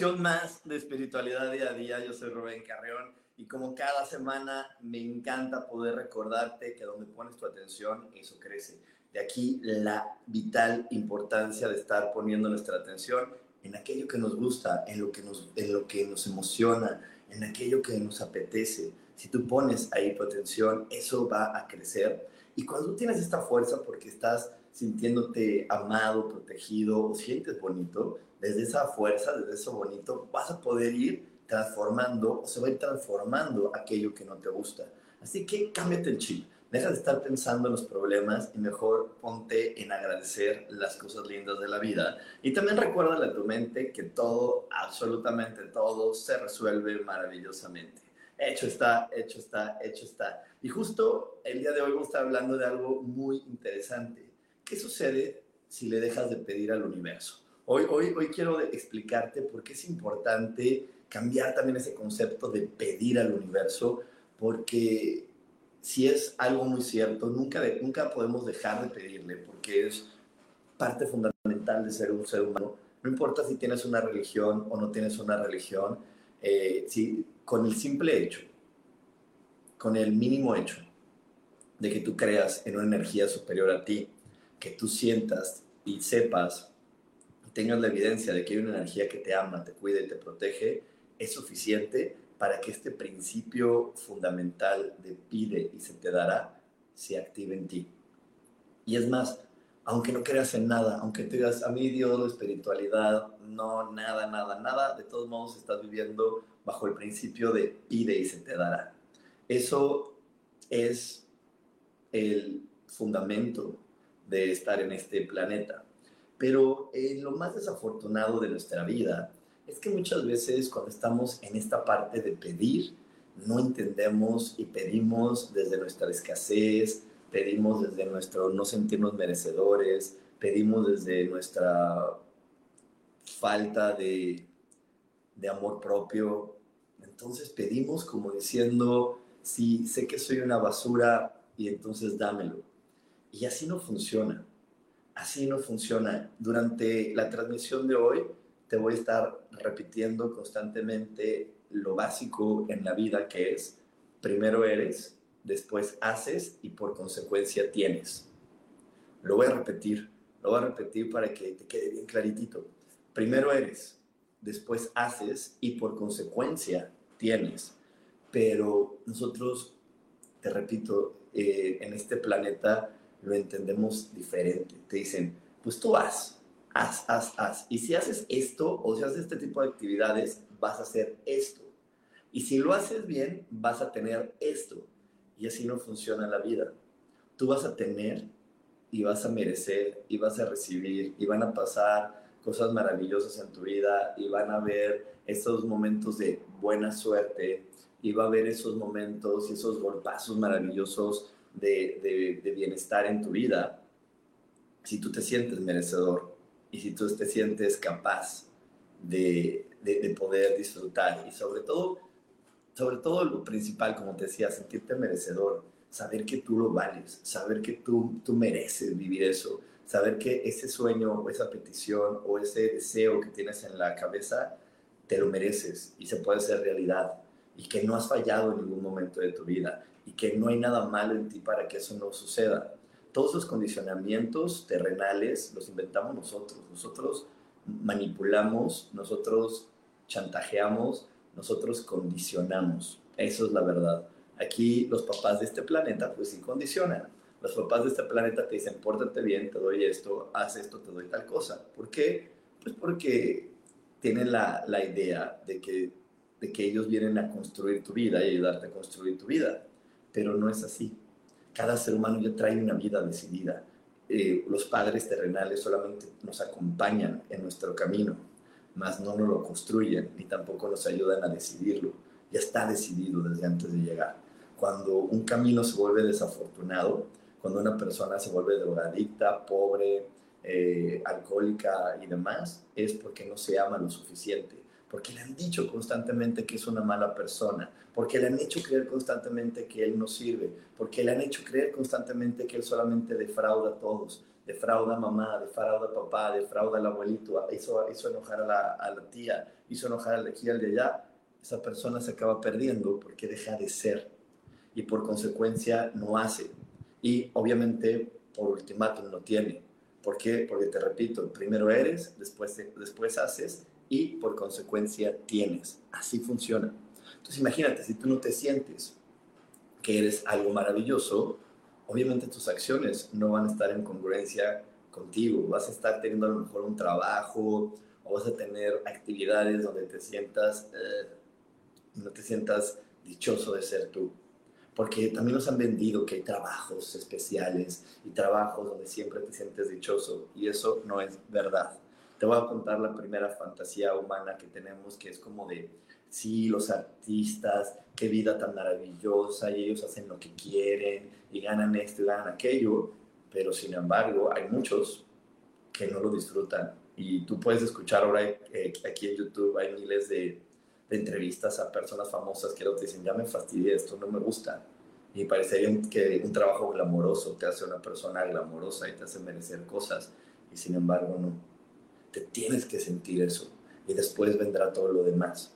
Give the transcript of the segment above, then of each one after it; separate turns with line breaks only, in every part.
Emisión más de Espiritualidad Día a Día. Yo soy Rubén Carreón y como cada semana me encanta poder recordarte que donde pones tu atención, eso crece. De aquí la vital importancia de estar poniendo nuestra atención en aquello que nos gusta, en lo que nos, en lo que nos emociona, en aquello que nos apetece. Si tú pones ahí tu atención, eso va a crecer. Y cuando tienes esta fuerza porque estás sintiéndote amado, protegido o sientes bonito, desde esa fuerza, desde eso bonito, vas a poder ir transformando o se va a ir transformando aquello que no te gusta. Así que cámbiate el chip. Deja de estar pensando en los problemas y mejor ponte en agradecer las cosas lindas de la vida. Y también recuerda a tu mente que todo, absolutamente todo, se resuelve maravillosamente. Hecho está, hecho está, hecho está. Y justo el día de hoy vamos a estar hablando de algo muy interesante. ¿Qué sucede si le dejas de pedir al universo? Hoy, hoy, hoy quiero explicarte por qué es importante cambiar también ese concepto de pedir al universo, porque si es algo muy cierto, nunca, nunca podemos dejar de pedirle, porque es parte fundamental de ser un ser humano. No importa si tienes una religión o no tienes una religión, eh, si, con el simple hecho, con el mínimo hecho de que tú creas en una energía superior a ti, que tú sientas y sepas tengas la evidencia de que hay una energía que te ama, te cuida y te protege, es suficiente para que este principio fundamental de pide y se te dará se active en ti. Y es más, aunque no creas en nada, aunque te digas, a mí Dios, la espiritualidad, no, nada, nada, nada, de todos modos estás viviendo bajo el principio de pide y se te dará. Eso es el fundamento de estar en este planeta. Pero eh, lo más desafortunado de nuestra vida es que muchas veces cuando estamos en esta parte de pedir, no entendemos y pedimos desde nuestra escasez, pedimos desde nuestro no sentirnos merecedores, pedimos desde nuestra falta de, de amor propio. Entonces pedimos como diciendo, sí, sé que soy una basura y entonces dámelo. Y así no funciona así no funciona. Durante la transmisión de hoy te voy a estar repitiendo constantemente lo básico en la vida que es, primero eres, después haces y por consecuencia tienes. Lo voy a repetir, lo voy a repetir para que te quede bien claritito. Primero eres, después haces y por consecuencia tienes. Pero nosotros, te repito, eh, en este planeta lo entendemos diferente. Te dicen, pues tú haz, haz, haz, haz. Y si haces esto o si haces este tipo de actividades, vas a hacer esto. Y si lo haces bien, vas a tener esto. Y así no funciona la vida. Tú vas a tener y vas a merecer y vas a recibir y van a pasar cosas maravillosas en tu vida y van a haber esos momentos de buena suerte y va a haber esos momentos y esos golpazos maravillosos de, bienestar en tu vida si tú te sientes merecedor y si tú te sientes capaz de, poder disfrutar y sobre todo, sobre todo lo principal, como te decía, sentirte merecedor, saber que tú lo vales, saber que tú, tú mereces vivir eso, saber que ese sueño o esa petición o ese deseo que tienes en la cabeza, te lo mereces y se puede hacer realidad y que no has fallado en ningún momento de tu vida y que no hay nada malo en ti para que eso no suceda. Todos esos condicionamientos terrenales los inventamos nosotros. Nosotros manipulamos, nosotros chantajeamos, nosotros condicionamos. Eso es la verdad. Aquí los papás de este planeta pues sí condicionan. Los papás de este planeta te dicen, pórtate bien, te doy esto, haz esto, te doy tal cosa. ¿Por qué? Pues porque tienen la, la idea de que, de que ellos vienen a construir tu vida y ayudarte a construir tu vida. Pero no es así. Cada ser humano ya trae una vida decidida. Eh, los padres terrenales solamente nos acompañan en nuestro camino, mas no nos lo construyen ni tampoco nos ayudan a decidirlo. Ya está decidido desde antes de llegar. Cuando un camino se vuelve desafortunado, cuando una persona se vuelve drogadicta, pobre, eh, alcohólica y demás, es porque no se ama lo suficiente, porque le han dicho constantemente que es una mala persona, porque le han hecho creer constantemente que él no sirve, porque le han hecho creer constantemente que él solamente defrauda a todos, defrauda a mamá, defrauda a papá, defrauda al abuelito, hizo, hizo enojar a la, tía, hizo enojar al de aquí, al de allá. Esa persona se acaba perdiendo porque deja de ser y por consecuencia no hace. Y obviamente por ultimátum no tiene. ¿Por qué? Porque te repito, primero eres, después, después haces y por consecuencia tienes. Así funciona. Entonces imagínate, si tú no te sientes que eres algo maravilloso, obviamente tus acciones no van a estar en congruencia contigo. Vas a estar teniendo a lo mejor un trabajo o vas a tener actividades donde te sientas, eh, no te sientas dichoso de ser tú. Porque también nos han vendido que hay trabajos especiales y trabajos donde siempre te sientes dichoso y eso no es verdad. Te voy a contar la primera fantasía humana que tenemos, que es como de, sí, los artistas, qué vida tan maravillosa, y ellos hacen lo que quieren, y ganan esto ganan aquello, pero sin embargo hay muchos que no lo disfrutan. Y tú puedes escuchar ahora eh, aquí en YouTube, hay miles de, entrevistas a personas famosas que te dicen, ya me fastidié, esto no me gusta. Y parecería que un trabajo glamoroso te hace una persona glamorosa y te hace merecer cosas, y sin embargo no. Te tienes que sentir eso, y después vendrá todo lo demás.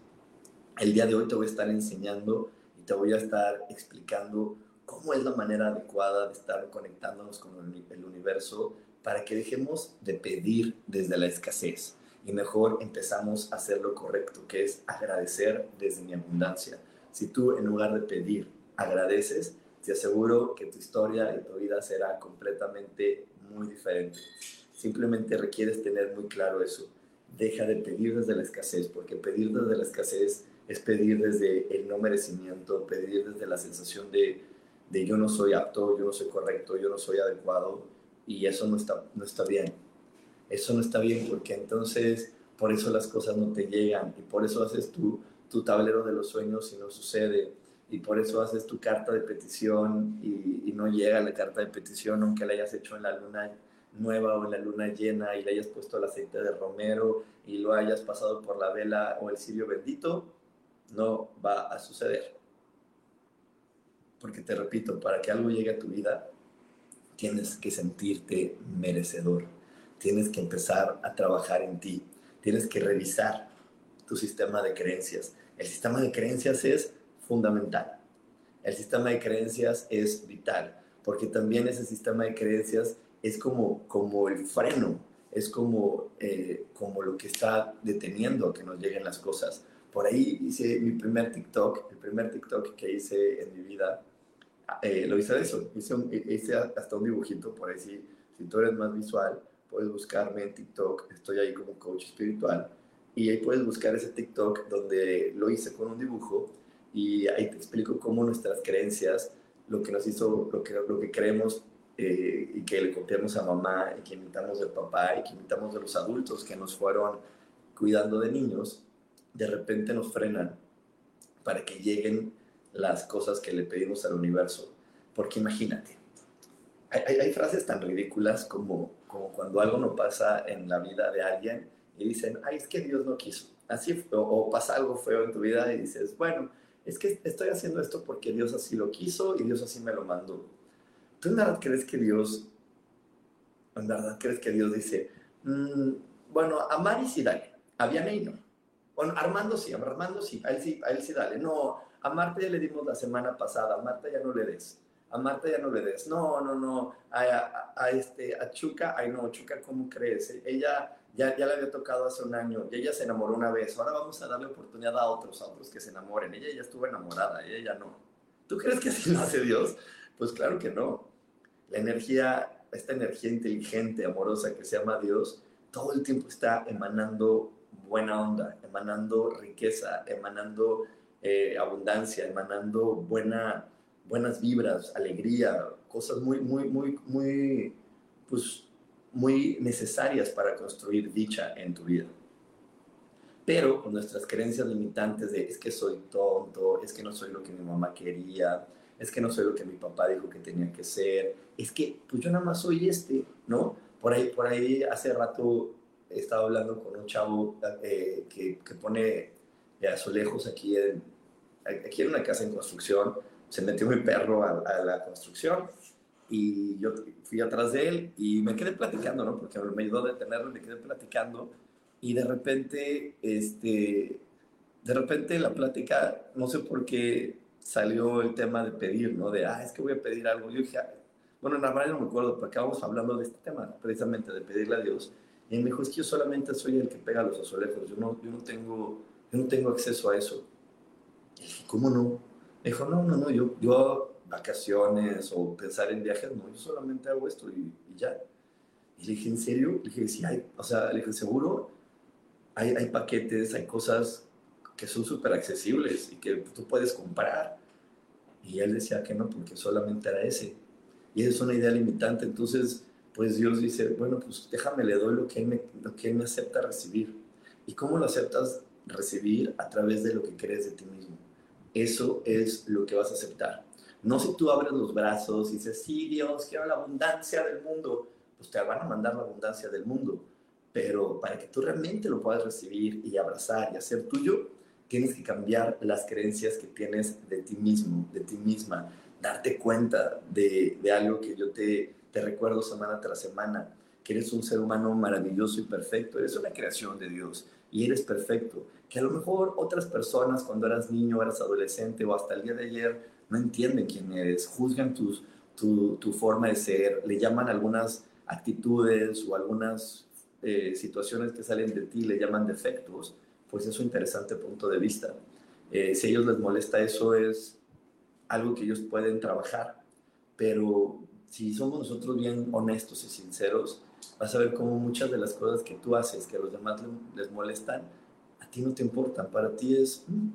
El día de hoy te voy a estar enseñando y te voy a estar explicando cómo es la manera adecuada de estar conectándonos con el universo para que dejemos de pedir desde la escasez y mejor empezamos a hacer lo correcto, que es agradecer desde mi abundancia. Si tú en lugar de pedir agradeces, te aseguro que tu historia y tu vida será completamente muy diferente. Simplemente requieres tener muy claro eso. Deja de pedir desde la escasez, porque pedir desde la escasez es pedir desde el no merecimiento, pedir desde la sensación de, de yo no soy apto, yo no soy correcto, yo no soy adecuado y eso no está, no está bien. Eso no está bien porque entonces por eso las cosas no te llegan y por eso haces tu, tu tablero de los sueños y no sucede y por eso haces tu carta de petición y, y no llega la carta de petición aunque la hayas hecho en la luna nueva o en la luna llena y le hayas puesto el aceite de romero y lo hayas pasado por la vela o el cirio bendito, no va a suceder. Porque te repito, para que algo llegue a tu vida, tienes que sentirte merecedor. Tienes que empezar a trabajar en ti. Tienes que revisar tu sistema de creencias. El sistema de creencias es fundamental. El sistema de creencias es vital, porque también ese sistema de creencias es como, como el freno, es como, eh, como lo que está deteniendo a que nos lleguen las cosas. Por ahí hice mi primer TikTok, el primer TikTok que hice en mi vida, eh, lo hice de eso, hice, hice, hasta un dibujito, por ahí si, si tú eres más visual, puedes buscarme en TikTok, estoy ahí como coach espiritual, y ahí puedes buscar ese TikTok donde lo hice con un dibujo y ahí te explico cómo nuestras creencias, lo que nos hizo, lo que, lo que creemos eh, y que le copiamos a mamá y que imitamos del papá y que imitamos de los adultos que nos fueron cuidando de niños, de repente nos frenan para que lleguen las cosas que le pedimos al universo. Porque imagínate, hay, frases tan ridículas como, como cuando algo no pasa en la vida de alguien y dicen, ay, es que Dios no quiso. Así, o, pasa algo feo en tu vida y dices, bueno, es que estoy haciendo esto porque Dios así lo quiso y Dios así me lo mandó. ¿Tú en verdad crees que Dios, en verdad crees que Dios dice, mmm, bueno, a Mari sí dale, a Vianney no? Bueno, Armando sí, Armando sí, a él sí, a él sí dale. No, a Marta ya le dimos la semana pasada, a Marta ya no le des. A Marta ya no le des. No, no, no. A, a, a este, a Chuca, ay no, Chuca, ¿cómo crees? Ella ya, ya le había tocado hace un año y ella se enamoró una vez. Ahora vamos a darle oportunidad a otros, a otros que se enamoren. Ella ya estuvo enamorada, ella ya no. ¿Tú crees que así lo hace Dios? Pues claro que no. La energía, esta energía inteligente, amorosa que se llama Dios, todo el tiempo está emanando buena onda, emanando riqueza, emanando eh, abundancia, emanando buena, buenas vibras, alegría, cosas muy, muy, muy, muy, pues, muy necesarias para construir dicha en tu vida. Pero con nuestras creencias limitantes de es que soy tonto, es que no soy lo que mi mamá quería, es que no soy lo que mi papá dijo que tenía que ser, es que pues yo nada más soy este, ¿no? Por ahí, por ahí hace rato he estado hablando con un chavo eh, que, que, pone azulejos aquí en, aquí en una casa en construcción, se metió mi perro a, a, la construcción y yo fui atrás de él y me quedé platicando, ¿no? Porque me ayudó a detenerlo, me quedé platicando y de repente, este, de repente la plática, no sé por qué salió el tema de pedir, ¿no? De, ah, es que voy a pedir algo. Yo dije, bueno, en la no me acuerdo, porque acabamos hablando de este tema, precisamente de pedirle a Dios. Y me dijo, es que yo solamente soy el que pega los azulejos, yo no, yo no, tengo, yo no tengo acceso a eso. Y dije, ¿cómo no? Me dijo, no, no, no, yo, yo vacaciones o pensar en viajes, no, yo solamente hago esto y, y ya. Y le dije, ¿en serio? Le dije, sí, hay, o sea, le dije, seguro, hay, hay paquetes, hay cosas que son súper accesibles y que tú puedes comprar. Y él decía que no, porque solamente era ese. Y es una idea limitante. Entonces, pues Dios dice, bueno, pues déjame, le doy lo que él me, lo que él me acepta recibir. ¿Y cómo lo aceptas recibir? A través de lo que crees de ti mismo. Eso es lo que vas a aceptar. No si tú abres los brazos y dices, sí, Dios, quiero la abundancia del mundo, pues te van a mandar la abundancia del mundo. Pero para que tú realmente lo puedas recibir y abrazar y hacer tuyo, tienes que cambiar las creencias que tienes de ti mismo, de ti misma, darte cuenta de, de algo que yo te, te recuerdo semana tras semana, que eres un ser humano maravilloso y perfecto, eres una creación de Dios y eres perfecto, que a lo mejor otras personas cuando eras niño, eras adolescente o hasta el día de ayer no entienden quién eres, juzgan tus, tu, tu forma de ser, le llaman algunas actitudes o algunas eh, situaciones que salen de ti, le llaman defectos, pues es un interesante punto de vista. Eh, si a ellos les molesta eso es algo que ellos pueden trabajar, pero si somos nosotros bien honestos y sinceros, vas a ver cómo muchas de las cosas que tú haces, que a los demás les molestan, a ti no te importan, para ti es... Mm".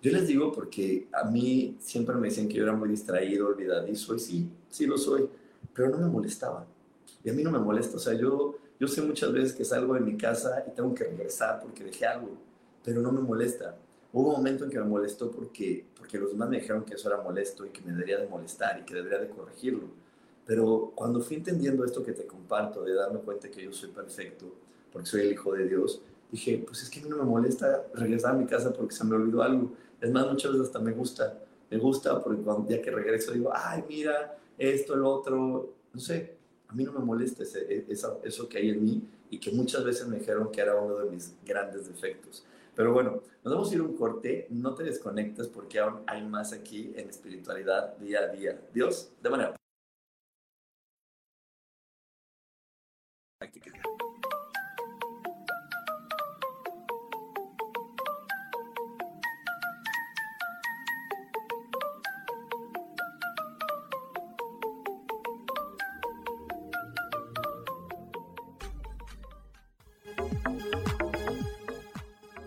Yo les digo porque a mí siempre me dicen que yo era muy distraído, olvidadizo, y sí, sí lo soy, pero no me molestaba. Y a mí no me molesta, o sea, yo yo sé muchas veces que salgo de mi casa y tengo que regresar porque dejé algo, pero no me molesta. Hubo un momento en que me molestó porque, porque los demás me dijeron que eso era molesto y que me debería de molestar y que debería de corregirlo. Pero cuando fui entendiendo esto que te comparto, de darme cuenta que yo soy perfecto, porque soy el Hijo de Dios, dije, pues es que a mí no me molesta regresar a mi casa porque se me olvidó algo. Es más, muchas veces hasta me gusta. Me gusta porque cuando, ya que regreso digo, ay, mira, esto, el otro, no sé, a mí no me molesta ese, eso, eso que hay en mí y que muchas veces me dijeron que era uno de mis grandes defectos. Pero bueno, nos vamos a ir un corte, no te desconectes porque aún hay más aquí en espiritualidad día a día. Dios, de manera.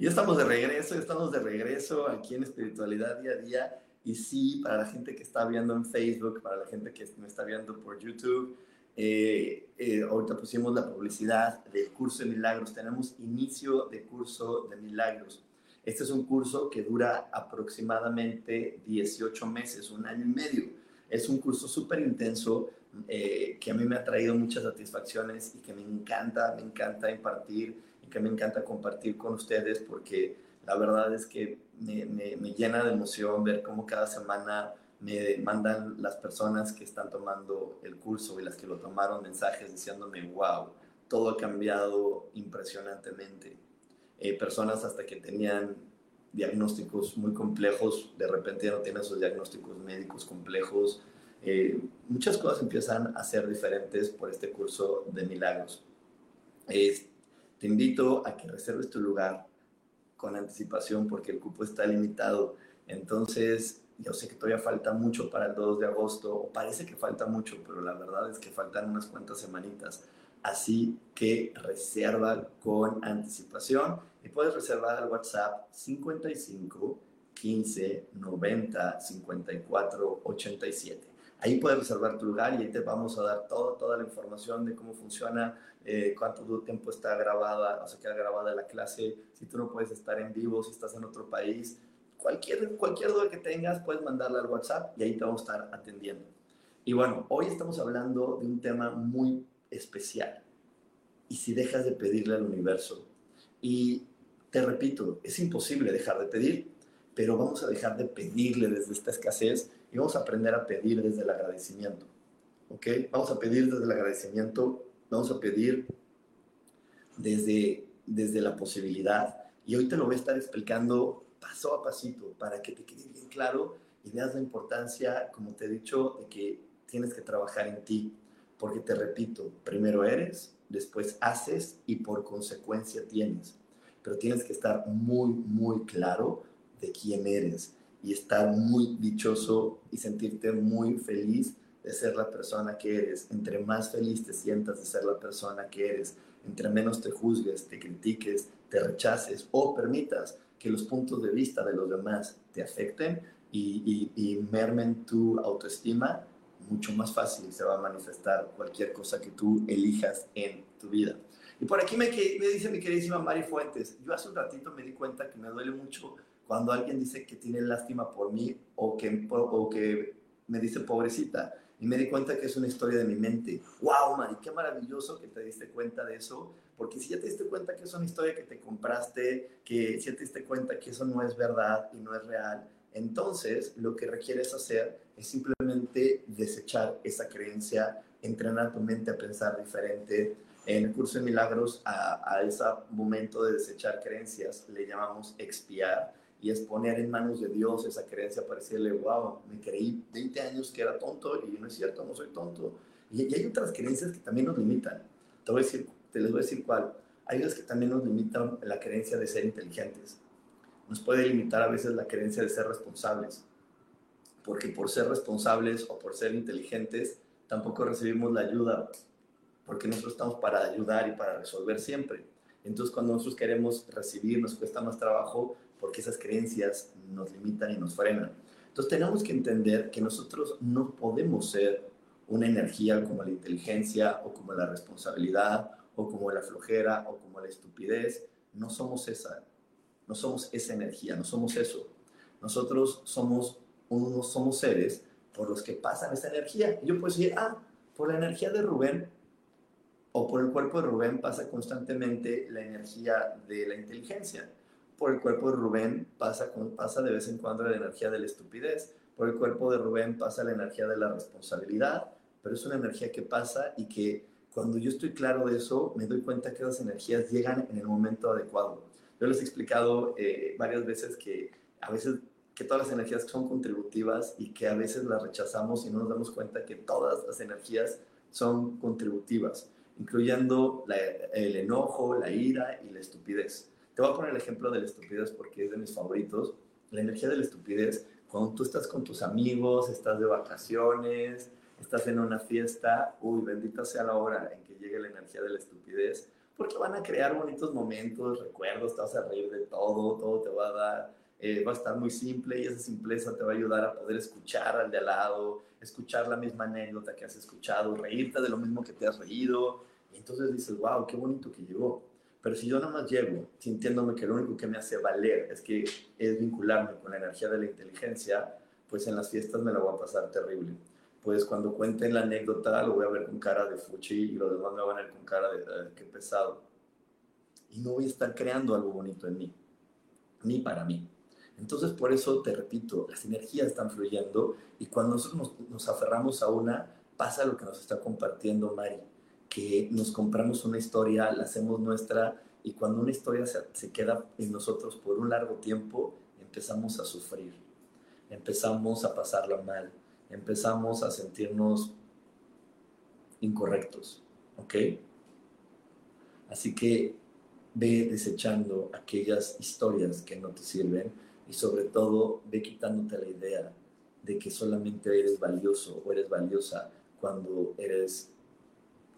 Ya estamos de regreso, estamos de regreso aquí en Espiritualidad Día a Día. Y sí, para la gente que está viendo en Facebook, para la gente que me está viendo por YouTube, eh, eh, ahorita pusimos la publicidad del curso de milagros. Tenemos inicio de curso de milagros. Este es un curso que dura aproximadamente 18 meses, un año y medio. Es un curso súper intenso eh, que a mí me ha traído muchas satisfacciones y que me encanta, me encanta impartir que me encanta compartir con ustedes porque la verdad es que me, me, llena de emoción ver cómo cada semana me mandan las personas que están tomando el curso y las que lo tomaron mensajes diciéndome, wow, todo ha cambiado impresionantemente. Eh, personas hasta que tenían diagnósticos muy complejos, de repente ya no tienen esos diagnósticos médicos complejos. Eh, muchas cosas empiezan a ser diferentes por este curso de milagros. Este, te invito a que reserves tu lugar con anticipación porque el cupo está limitado. Entonces, yo sé que todavía falta mucho para el 2 de agosto, o parece que falta mucho, pero la verdad es que faltan unas cuantas semanitas. Así que reserva con anticipación y puedes reservar al WhatsApp 55 15 90 54 87. Ahí puedes reservar tu lugar y ahí te vamos a dar todo, toda la información de cómo funciona eh, cuánto tiempo está grabada, o sea, queda grabada la clase, si tú no puedes estar en vivo, si estás en otro país, cualquier, cualquier duda que tengas, puedes mandarla al WhatsApp y ahí te vamos a estar atendiendo. Y bueno, hoy estamos hablando de un tema muy especial. Y si dejas de pedirle al universo, y te repito, es imposible dejar de pedir, pero vamos a dejar de pedirle desde esta escasez y vamos a aprender a pedir desde el agradecimiento. ¿Ok? Vamos a pedir desde el agradecimiento vamos a pedir desde, desde la posibilidad. Y hoy te lo voy a estar explicando paso a pasito para que te quede bien claro y veas la importancia, como te he dicho, de que tienes que trabajar en ti. Porque te repito, primero eres, después haces y por consecuencia tienes. Pero tienes que estar muy, muy claro de quién eres y estar muy dichoso y sentirte muy feliz de ser la persona que eres, entre más feliz te sientas de ser la persona que eres, entre menos te juzgues, te critiques, te rechaces o permitas que los puntos de vista de los demás te afecten y, mermen tu autoestima, mucho más fácil se va a manifestar cualquier cosa que tú elijas en tu vida. Y por aquí me, dice mi queridísima Mari Fuentes, yo hace un ratito me di cuenta que me duele mucho cuando alguien dice que tiene lástima por mí o que me dice pobrecita y me di cuenta que es una historia de mi mente. ¡Wow, Mari! Qué maravilloso que te diste cuenta de eso, porque si ya te diste cuenta que es una historia que te compraste, que si ya te diste cuenta que eso no es verdad y no es real, entonces lo que requieres hacer es simplemente desechar esa creencia, entrenar tu mente a pensar diferente. En el curso de milagros, a, a ese momento de desechar creencias le llamamos expiar y es poner en manos de Dios esa creencia para decirle, wow, me creí 20 años que era tonto y no es cierto, no soy tonto. Y, hay otras creencias que también nos limitan. Te, voy a decir, te les voy a decir cuál. Hay otras que también nos limitan la creencia de ser inteligentes. Nos puede limitar a veces la creencia de ser responsables. Porque por ser responsables o por ser inteligentes, tampoco recibimos la ayuda. Porque nosotros estamos para ayudar y para resolver siempre. Entonces, cuando nosotros queremos recibir, nos cuesta más trabajo porque esas creencias nos limitan y nos frenan. Entonces tenemos que entender que nosotros no podemos ser una energía como la inteligencia o como la responsabilidad o como la flojera o como la estupidez. No somos esa, no somos esa energía, no somos eso. Nosotros somos unos somos seres por los que pasan esa energía. Yo puedo decir, ah, por la energía de Rubén o por el cuerpo de Rubén pasa constantemente la energía de la inteligencia por el cuerpo de Rubén pasa, pasa de vez en cuando la energía de la estupidez, por el cuerpo de Rubén pasa la energía de la responsabilidad, pero es una energía que pasa y que cuando yo estoy claro de eso, me doy cuenta que esas energías llegan en el momento adecuado. Yo les he explicado eh, varias veces que a veces que todas las energías son contributivas y que a veces las rechazamos y no nos damos cuenta que todas las energías son contributivas, incluyendo el enojo, la ira y la estupidez. Te voy a poner el ejemplo de la estupidez porque es de mis favoritos. La energía de la estupidez, cuando tú estás con tus amigos, estás de vacaciones, estás en una fiesta, uy, bendita sea la hora en que llegue la energía de la estupidez, porque van a crear bonitos momentos, recuerdos, te vas a reír de todo, todo te va a dar, eh, va a estar muy simple y esa simpleza te va a ayudar a poder escuchar al de al lado, escuchar la misma anécdota que has escuchado, reírte de lo mismo que te has reído, y entonces dices, wow, qué bonito que llegó. Pero si yo nada más llego sintiéndome que lo único que me hace valer es que es vincularme con la energía de la inteligencia, pues en las fiestas me la voy a pasar terrible. Pues cuando cuenten la anécdota lo voy a ver con cara de fuchi y los demás me van a ver con cara de qué pesado. Y no voy a estar creando algo bonito en mí, ni para mí. Entonces por eso te repito, las energías están fluyendo y cuando nosotros nos, nos aferramos a una, pasa lo que nos está compartiendo Mari que nos compramos una historia, la hacemos nuestra y cuando una historia se, queda en nosotros por un largo tiempo, empezamos a sufrir, empezamos a pasarla mal, empezamos a sentirnos incorrectos, ¿ok? Así que ve desechando aquellas historias que no te sirven y sobre todo ve quitándote la idea de que solamente eres valioso o eres valiosa cuando eres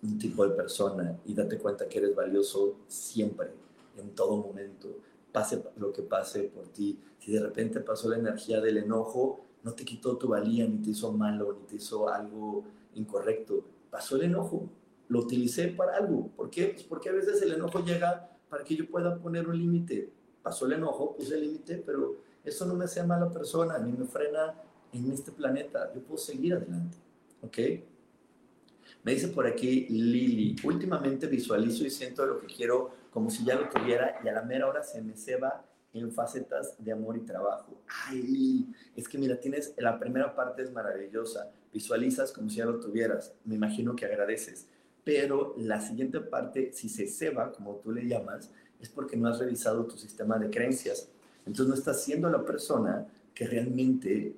un tipo de persona y date cuenta que eres valioso siempre, en todo momento, pase lo que pase por ti. Si de repente pasó la energía del enojo, no te quitó tu valía, ni te hizo malo, ni te hizo algo incorrecto. Pasó el enojo, lo utilicé para algo. ¿Por qué? Pues porque a veces el enojo llega para que yo pueda poner un límite. Pasó el enojo, puse el límite, pero eso no me hace mala persona, ni me frena en este planeta. Yo puedo seguir adelante. ¿Ok? Me dice por aquí Lili, últimamente visualizo y siento lo que quiero como si ya lo tuviera y a la mera hora se me ceba en facetas de amor y trabajo. Ay, Lili, es que mira, tienes, la primera parte es maravillosa, visualizas como si ya lo tuvieras, me imagino que agradeces, pero la siguiente parte, si se ceba, como tú le llamas, es porque no has revisado tu sistema de creencias. Entonces no estás siendo la persona que realmente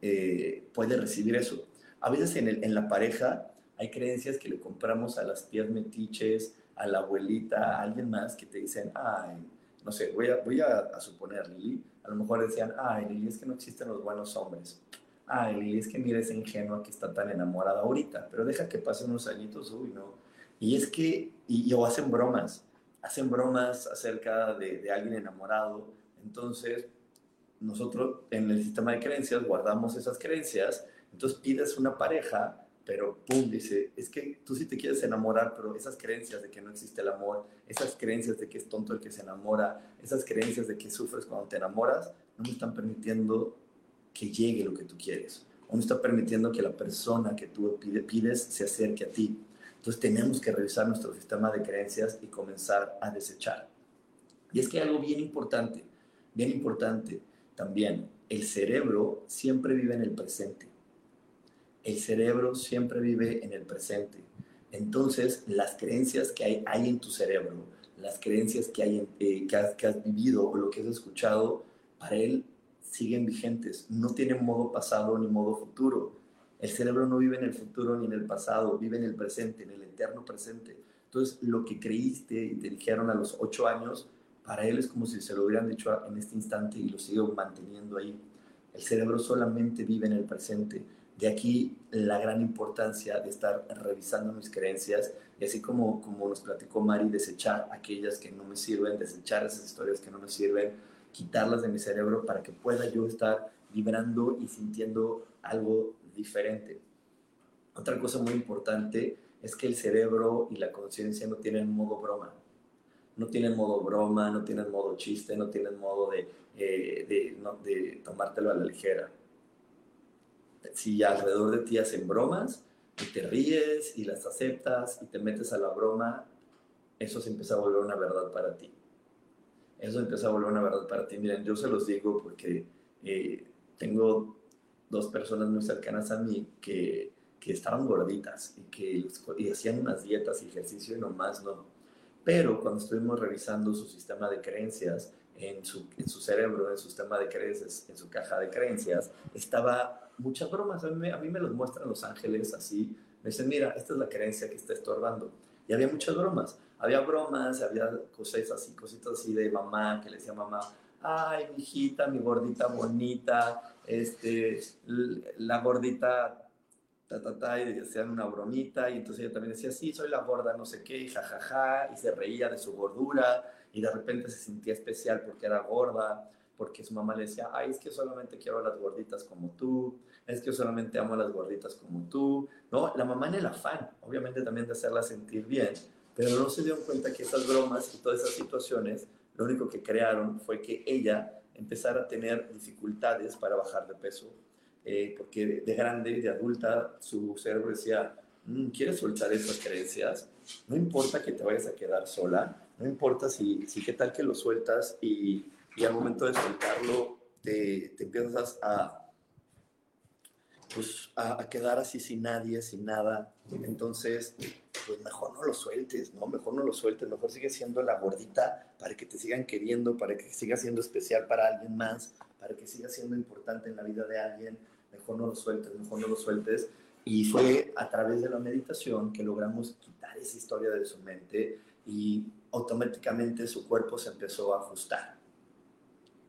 eh, puede recibir eso. A veces en, la pareja hay creencias que le compramos a las tías metiches, a la abuelita, a alguien más que te dicen, ay, no sé, voy a, voy a, suponer, Lili, a lo mejor decían, ay, Lili, es que no existen los buenos hombres. Ay, Lili, es que mira esa ingenua que está tan enamorada ahorita, pero deja que pasen unos añitos, uy, no. Y es que, y, o hacen bromas, hacen bromas acerca de, de alguien enamorado. Entonces, nosotros en el sistema de creencias guardamos esas creencias, entonces pides una pareja pero pum, dice, es que tú sí te quieres enamorar, pero esas creencias de que no existe el amor, esas creencias de que es tonto el que se enamora, esas creencias de que sufres cuando te enamoras, no me están permitiendo que llegue lo que tú quieres, o no está permitiendo que la persona que tú pides se acerque a ti. Entonces tenemos que revisar nuestro sistema de creencias y comenzar a desechar. Y es que hay algo bien importante, bien importante también, el cerebro siempre vive en el presente el cerebro siempre vive en el presente. Entonces, las creencias que hay, hay en tu cerebro, las creencias que, hay eh, que, has, que, has, vivido o lo que has escuchado, para él siguen vigentes. No tienen modo pasado ni modo futuro. El cerebro no vive en el futuro ni en el pasado, vive en el presente, en el eterno presente. Entonces, lo que creíste y te dijeron a los ocho años, para él es como si se lo hubieran dicho en este instante y lo sigue manteniendo ahí. El cerebro solamente vive en el presente de aquí la gran importancia de estar revisando mis creencias y así como, como nos platicó Mari, desechar aquellas que no me sirven, desechar esas historias que no me sirven, quitarlas de mi cerebro para que pueda yo estar vibrando y sintiendo algo diferente. Otra cosa muy importante es que el cerebro y la conciencia no tienen modo broma. No tienen modo broma, no tienen modo chiste, no tienen modo de, eh, de, de tomártelo a la ligera si alrededor de ti hacen bromas y te ríes y las aceptas y te metes a la broma, eso se empieza a volver una verdad para ti. Eso empieza a volver una verdad para ti. Miren, yo se los digo porque eh, tengo dos personas muy cercanas a mí que, que estaban gorditas y que y hacían unas dietas y ejercicio y nomás no. Pero cuando estuvimos revisando su sistema de creencias, en su, en su cerebro, en su sistema de creencias, en su caja de creencias, estaba muchas bromas. A mí, a mí me los muestran los ángeles así. Me dicen, mira, esta es la creencia que está estorbando. Y había muchas bromas. Había bromas, había cosas así, cositas así de mamá, que le decía mamá, ay, mi hijita, mi gordita bonita, este, la gordita, ta, ta, ta, y decían una bromita, y entonces ella también decía, sí, soy la gorda, no sé qué, y jajaja, y se reía de su gordura, y de repente se sentía especial porque era gorda, porque su mamá le decía, ay, es que solamente quiero a las gorditas como tú, es que solamente amo a las gorditas como tú, ¿no? La mamá en el afán, obviamente también de hacerla sentir bien, pero no se dio cuenta que esas bromas y todas esas situaciones, lo único que crearon fue que ella empezara a tener dificultades para bajar de peso, eh, porque de grande, de adulta, su cerebro decía, mm, ¿quieres soltar esas creencias? No importa que te vayas a quedar sola, no importa si, si qué tal que lo sueltas y, y al momento de soltarlo te, te empiezas a pues a, quedar así sin nadie, sin nada. Entonces, pues mejor no lo sueltes, ¿no? Mejor no lo sueltes, mejor sigue siendo la gordita para que te sigan queriendo, para que siga siendo especial para alguien más, para que siga siendo importante en la vida de alguien. Mejor no lo sueltes, mejor no lo sueltes. Y fue a través de la meditación que logramos quitar esa historia de su mente y automáticamente su cuerpo se empezó a ajustar.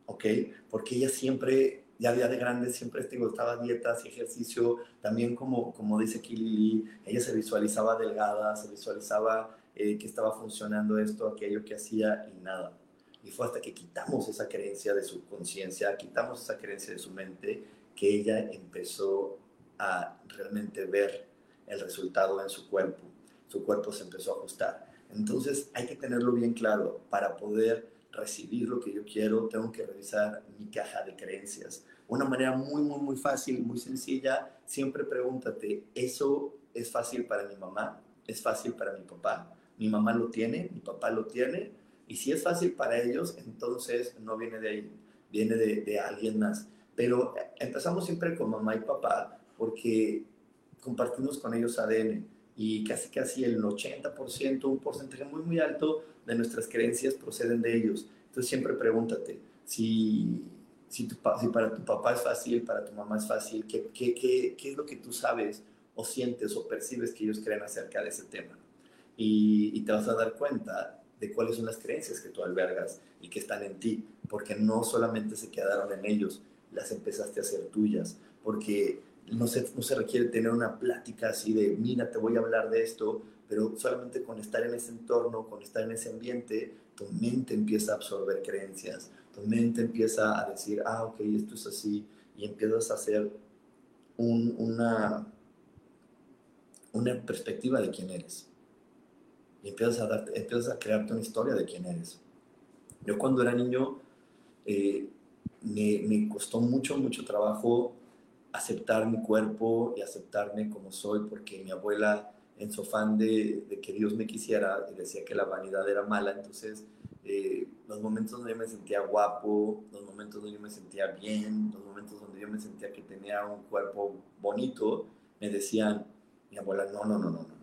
¿Ok? Porque ella siempre ya día de grande siempre te gustaba dietas y ejercicio, también como, como dice Kili, ella se visualizaba delgada, se visualizaba eh, que estaba funcionando esto, aquello que hacía y nada. Y fue hasta que quitamos esa creencia de su conciencia, quitamos esa creencia de su mente, que ella empezó a realmente ver el resultado en su cuerpo. Su cuerpo se empezó a ajustar. Entonces hay que tenerlo bien claro para poder recibir lo que yo quiero, tengo que revisar mi caja de creencias. Una manera muy, muy, muy fácil, muy sencilla, siempre pregúntate, ¿eso es fácil para mi mamá? ¿Es fácil para mi papá? Mi mamá lo tiene, mi papá lo tiene, y si es fácil para ellos, entonces no viene de ahí, viene de, alguien más. Pero empezamos siempre con mamá y papá porque compartimos con ellos ADN y casi casi el 80%, un porcentaje muy muy alto de nuestras creencias proceden de ellos. Entonces siempre pregúntate, si, si, tu, si para tu papá es fácil, para tu mamá es fácil, ¿qué, qué, qué, qué es lo que tú sabes o sientes o percibes que ellos creen acerca de ese tema? Y, y, te vas a dar cuenta de cuáles son las creencias que tú albergas y que están en ti, porque no solamente se quedaron en ellos, las empezaste a hacer tuyas, porque no se, no se requiere tener una plática así de, mira, te voy a hablar de esto, pero solamente con estar en ese entorno, con estar en ese ambiente, tu mente empieza a absorber creencias, tu mente empieza a decir, ah, ok, esto es así, y empiezas a hacer una, una perspectiva de quién eres. Y empiezas a, darte, empiezas a crearte una historia de quién eres. Yo cuando era niño eh, me, me costó mucho, mucho trabajo aceptar mi cuerpo y aceptarme como soy, porque mi abuela en su afán de, que Dios me quisiera, decía que la vanidad era mala, entonces eh, los momentos donde yo me sentía guapo, los momentos donde yo me sentía bien, los momentos donde yo me sentía que tenía un cuerpo bonito, me decían, mi abuela, no, no, no, no, no,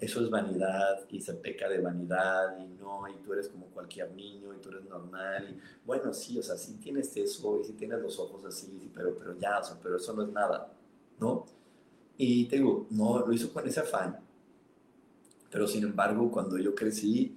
eso es vanidad y se peca de vanidad y no, y tú eres como cualquier niño y tú eres normal y bueno, sí, o sea, sí tienes eso y sí tienes los ojos así, pero, pero ya, o pero eso no es nada, ¿no? Y te digo, no lo hizo con ese afán, pero sin embargo, cuando yo crecí,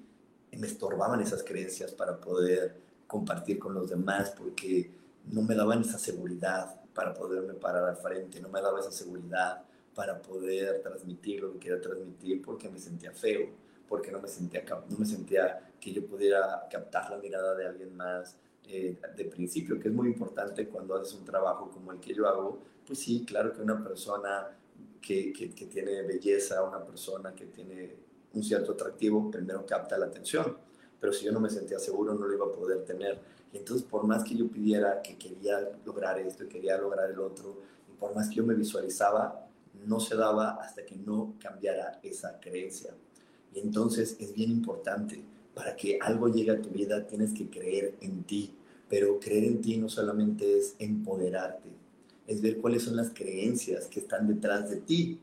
me estorbaban esas creencias para poder compartir con los demás, porque no me daban esa seguridad para poderme parar al frente, no me daba esa seguridad para poder transmitir lo que quería transmitir, porque me sentía feo, porque no me sentía, no me sentía que yo pudiera captar la mirada de alguien más eh, de principio, que es muy importante cuando haces un trabajo como el que yo hago, pues sí, claro que una persona que, que, tiene belleza, una persona que tiene un cierto atractivo, primero capta la atención. Pero si yo no me sentía seguro, no lo iba a poder tener. Y entonces, por más que yo pidiera que quería lograr esto quería lograr el otro, y por más que yo me visualizaba, no se daba hasta que no cambiara esa creencia. Y entonces es bien importante, para que algo llegue a tu vida tienes que creer en ti, pero creer en ti no solamente es empoderarte, es ver cuáles son las creencias que están detrás de ti,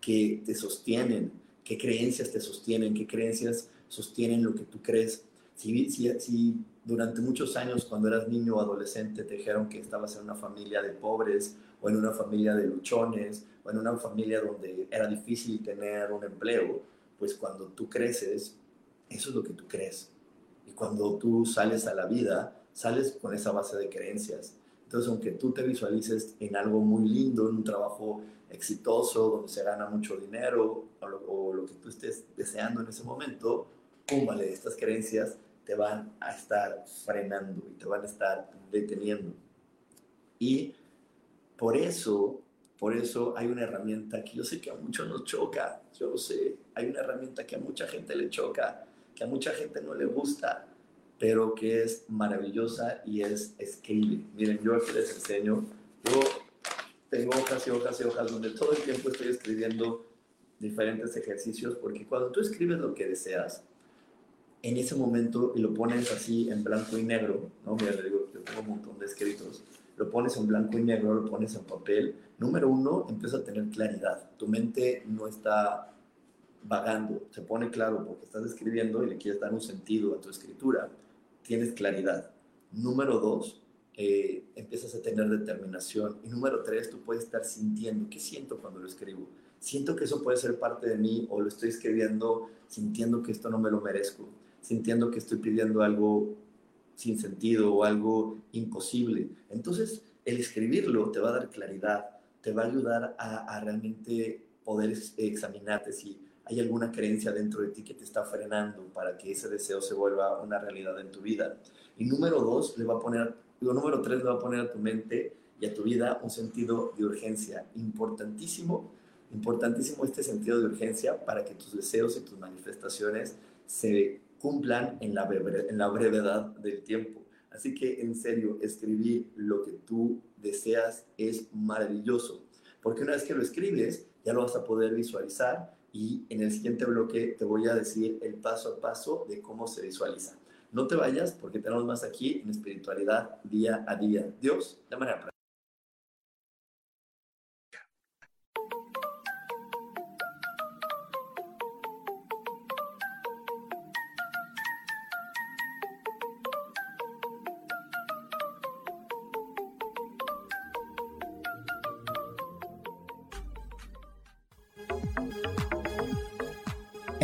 que te sostienen, qué creencias te sostienen, qué creencias sostienen lo que tú crees. Si, si, durante muchos años, cuando eras niño o adolescente, te dijeron que estabas en una familia de pobres o en una familia de luchones o en una familia donde era difícil tener un empleo, pues cuando tú creces, eso es lo que tú crees. Y cuando tú sales a la vida, sales con esa base de creencias. Entonces, aunque tú te visualices en algo muy lindo, en un trabajo exitoso, donde se gana mucho dinero, o lo, que tú estés deseando en ese momento, pum, vale, estas creencias te van a estar frenando y te van a estar deteniendo. Y por eso, por eso hay una herramienta que yo sé que a muchos nos choca, yo lo sé, hay una herramienta que a mucha gente le choca, que a mucha gente no le gusta, pero que es maravillosa y es escribe. Miren, yo aquí les enseño, yo tengo hojas y hojas y hojas donde todo el tiempo estoy escribiendo diferentes ejercicios, porque cuando tú escribes lo que deseas, en ese momento y lo pones así en blanco y negro, ¿no? Mira, le digo, yo tengo un montón de escritos, lo pones en blanco y negro, lo pones en papel, número uno, empieza a tener claridad. Tu mente no está vagando, se pone claro porque estás escribiendo y le quieres dar un sentido a tu escritura, tienes claridad. Número dos, eh, empiezas a tener determinación. Y número tres, tú puedes estar sintiendo, ¿qué siento cuando lo escribo? Siento que eso puede ser parte de mí o lo estoy escribiendo sintiendo que esto no me lo merezco, sintiendo que estoy pidiendo algo sin sentido o algo imposible. Entonces, el escribirlo te va a dar claridad, te va a ayudar a, realmente poder examinarte si hay alguna creencia dentro de ti que te está frenando para que ese deseo se vuelva una realidad en tu vida. Y número dos, le va a poner, digo, número tres, le va a poner a tu mente y a tu vida un sentido de urgencia. Importantísimo, importantísimo este sentido de urgencia para que tus deseos y tus manifestaciones se cumplan en la, en la brevedad del tiempo. Así que en serio, escribir lo que tú deseas es maravilloso, porque una vez que lo escribes, ya lo vas a poder visualizar y en el siguiente bloque te voy a decir el paso a paso de cómo se visualiza. No te vayas porque tenemos más aquí en espiritualidad día a día. Dios, de manera práctica.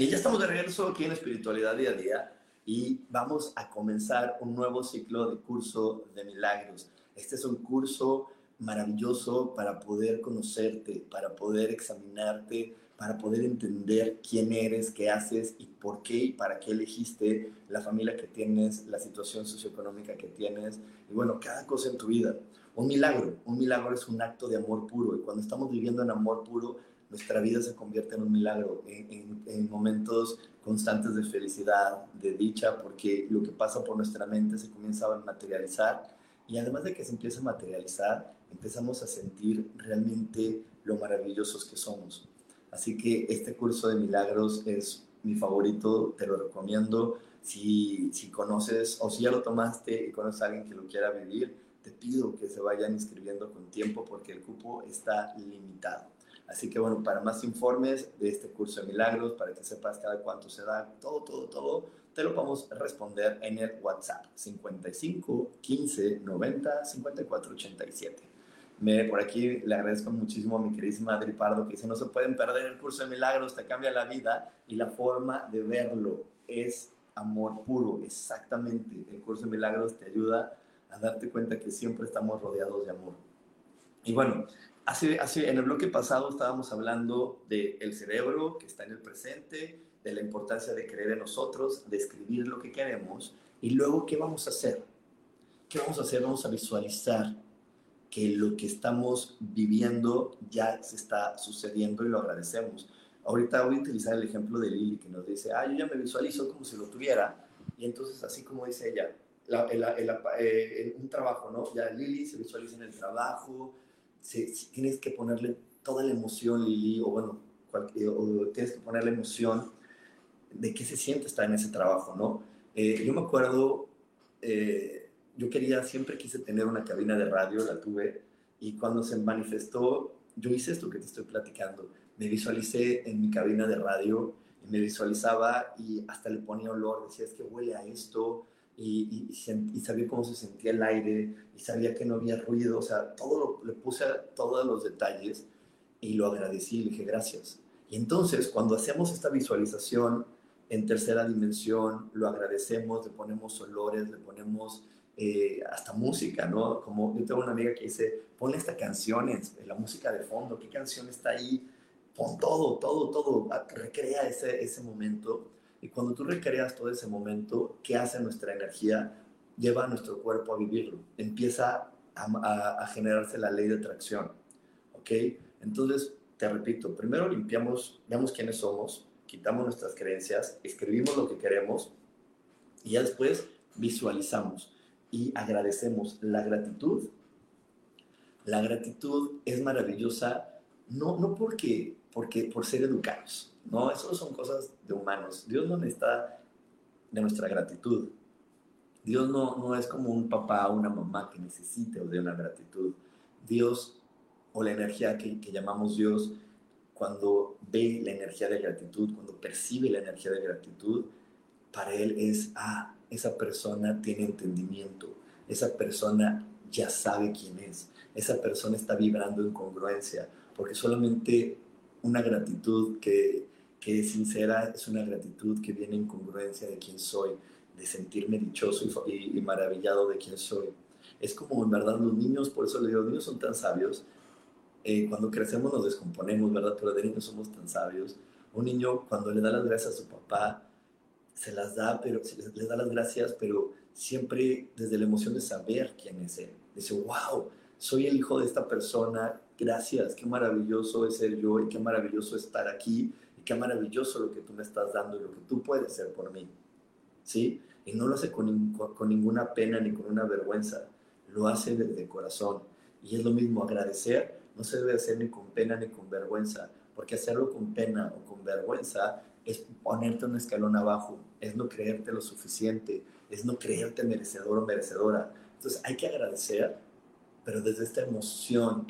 Y ya estamos de regreso aquí en Espiritualidad Día a Día y vamos a comenzar un nuevo ciclo de curso de milagros. Este es un curso maravilloso para poder conocerte, para poder examinarte, para poder entender quién eres, qué haces y por qué y para qué elegiste la familia que tienes, la situación socioeconómica que tienes y bueno, cada cosa en tu vida. Un milagro, un milagro es un acto de amor puro y cuando estamos viviendo en amor puro, nuestra vida se convierte en un milagro, en, en, momentos constantes de felicidad, de dicha, porque lo que pasa por nuestra mente se comienza a materializar y además de que se empieza a materializar, empezamos a sentir realmente lo maravillosos que somos. Así que este curso de milagros es mi favorito, te lo recomiendo. Si, si conoces o si ya lo tomaste y conoces a alguien que lo quiera vivir, te pido que se vayan inscribiendo con tiempo porque el cupo está limitado. Así que bueno, para más informes de este curso de milagros, para que sepas cada cuánto se da, todo, todo, todo, te lo vamos a responder en el WhatsApp 55 15 90 54 87. Me, por aquí le agradezco muchísimo a mi queridísima Adri Pardo que dice, no se pueden perder el curso de milagros, te cambia la vida y la forma de verlo es amor puro, exactamente. El curso de milagros te ayuda a darte cuenta que siempre estamos rodeados de amor. Y bueno, hace, hace, en el bloque pasado estábamos hablando del cerebro que está en el presente, de la importancia de creer en nosotros, de escribir lo que queremos y luego qué vamos a hacer. ¿Qué vamos a hacer? Vamos a visualizar que lo que estamos viviendo ya se está sucediendo y lo agradecemos. Ahorita voy a utilizar el ejemplo de Lili que nos dice, ah, yo ya me visualizo como si lo tuviera. Y entonces, así como dice ella, eh, un trabajo, ¿no? Ya Lili se visualiza en el trabajo, tienes que ponerle toda la emoción, Lili, o bueno, o tienes que ponerle emoción de qué se siente estar en ese trabajo, ¿no? Eh, yo me acuerdo... Eh, yo quería, siempre quise tener una cabina de radio, la tuve, y cuando se manifestó, yo hice esto que te estoy platicando. Me visualicé en mi cabina de radio y me visualizaba y hasta le ponía olor, decía, es que huele a esto, y, y, sabía cómo se sentía el aire, y sabía que no había ruido, o sea, todo le puse todos los detalles y lo agradecí, le dije gracias. Y entonces, cuando hacemos esta visualización en tercera dimensión, lo agradecemos, le ponemos olores, le ponemos eh, hasta música, ¿no? Como yo tengo una amiga que dice, ponle esta canción, en la música de fondo, ¿qué canción está ahí? Pon todo, todo, todo, recrea ese, ese momento. Y cuando tú recreas todo ese momento, ¿qué hace nuestra energía? Lleva a nuestro cuerpo a vivirlo. Empieza a, a generarse la ley de atracción, ¿ok? Entonces, te repito, primero limpiamos, veamos quiénes somos, quitamos nuestras creencias, escribimos lo que queremos y ya después visualizamos y agradecemos. La gratitud, la gratitud es maravillosa, no, no porque, porque por ser educados, no, eso son cosas de humanos. Dios no necesita de nuestra gratitud. Dios no, no es como un papá o una mamá que necesite de una gratitud. Dios o la energía que, que llamamos Dios, cuando ve la energía de gratitud, cuando percibe la energía de gratitud, para Él es, ah, esa persona tiene entendimiento, esa persona ya sabe quién es, esa persona está vibrando en congruencia, porque solamente una gratitud que, que es sincera es una gratitud que viene en congruencia de quién soy, de sentirme dichoso y, maravillado de quién soy. Es como en verdad los niños, por eso les digo, los niños son tan sabios, eh, cuando crecemos nos descomponemos, ¿verdad? Pero de niños somos tan sabios. Un niño cuando le da las gracias a su papá, se las da, pero se les da las gracias, pero siempre desde la emoción de saber quién es él. Dice, wow, soy el hijo de esta persona, gracias, qué maravilloso es ser yo y qué maravilloso estar aquí qué maravilloso lo que tú me estás dando y lo que tú puedes ser por mí. ¿Sí? Y no lo hace con, con ninguna pena ni con una vergüenza, lo hace desde corazón. Y es lo mismo, agradecer no se debe hacer ni con pena ni con vergüenza, porque hacerlo con pena o con vergüenza es ponerte un escalón abajo, es no creerte lo suficiente, es no creerte merecedor o merecedora. Entonces hay que agradecer, pero desde esta emoción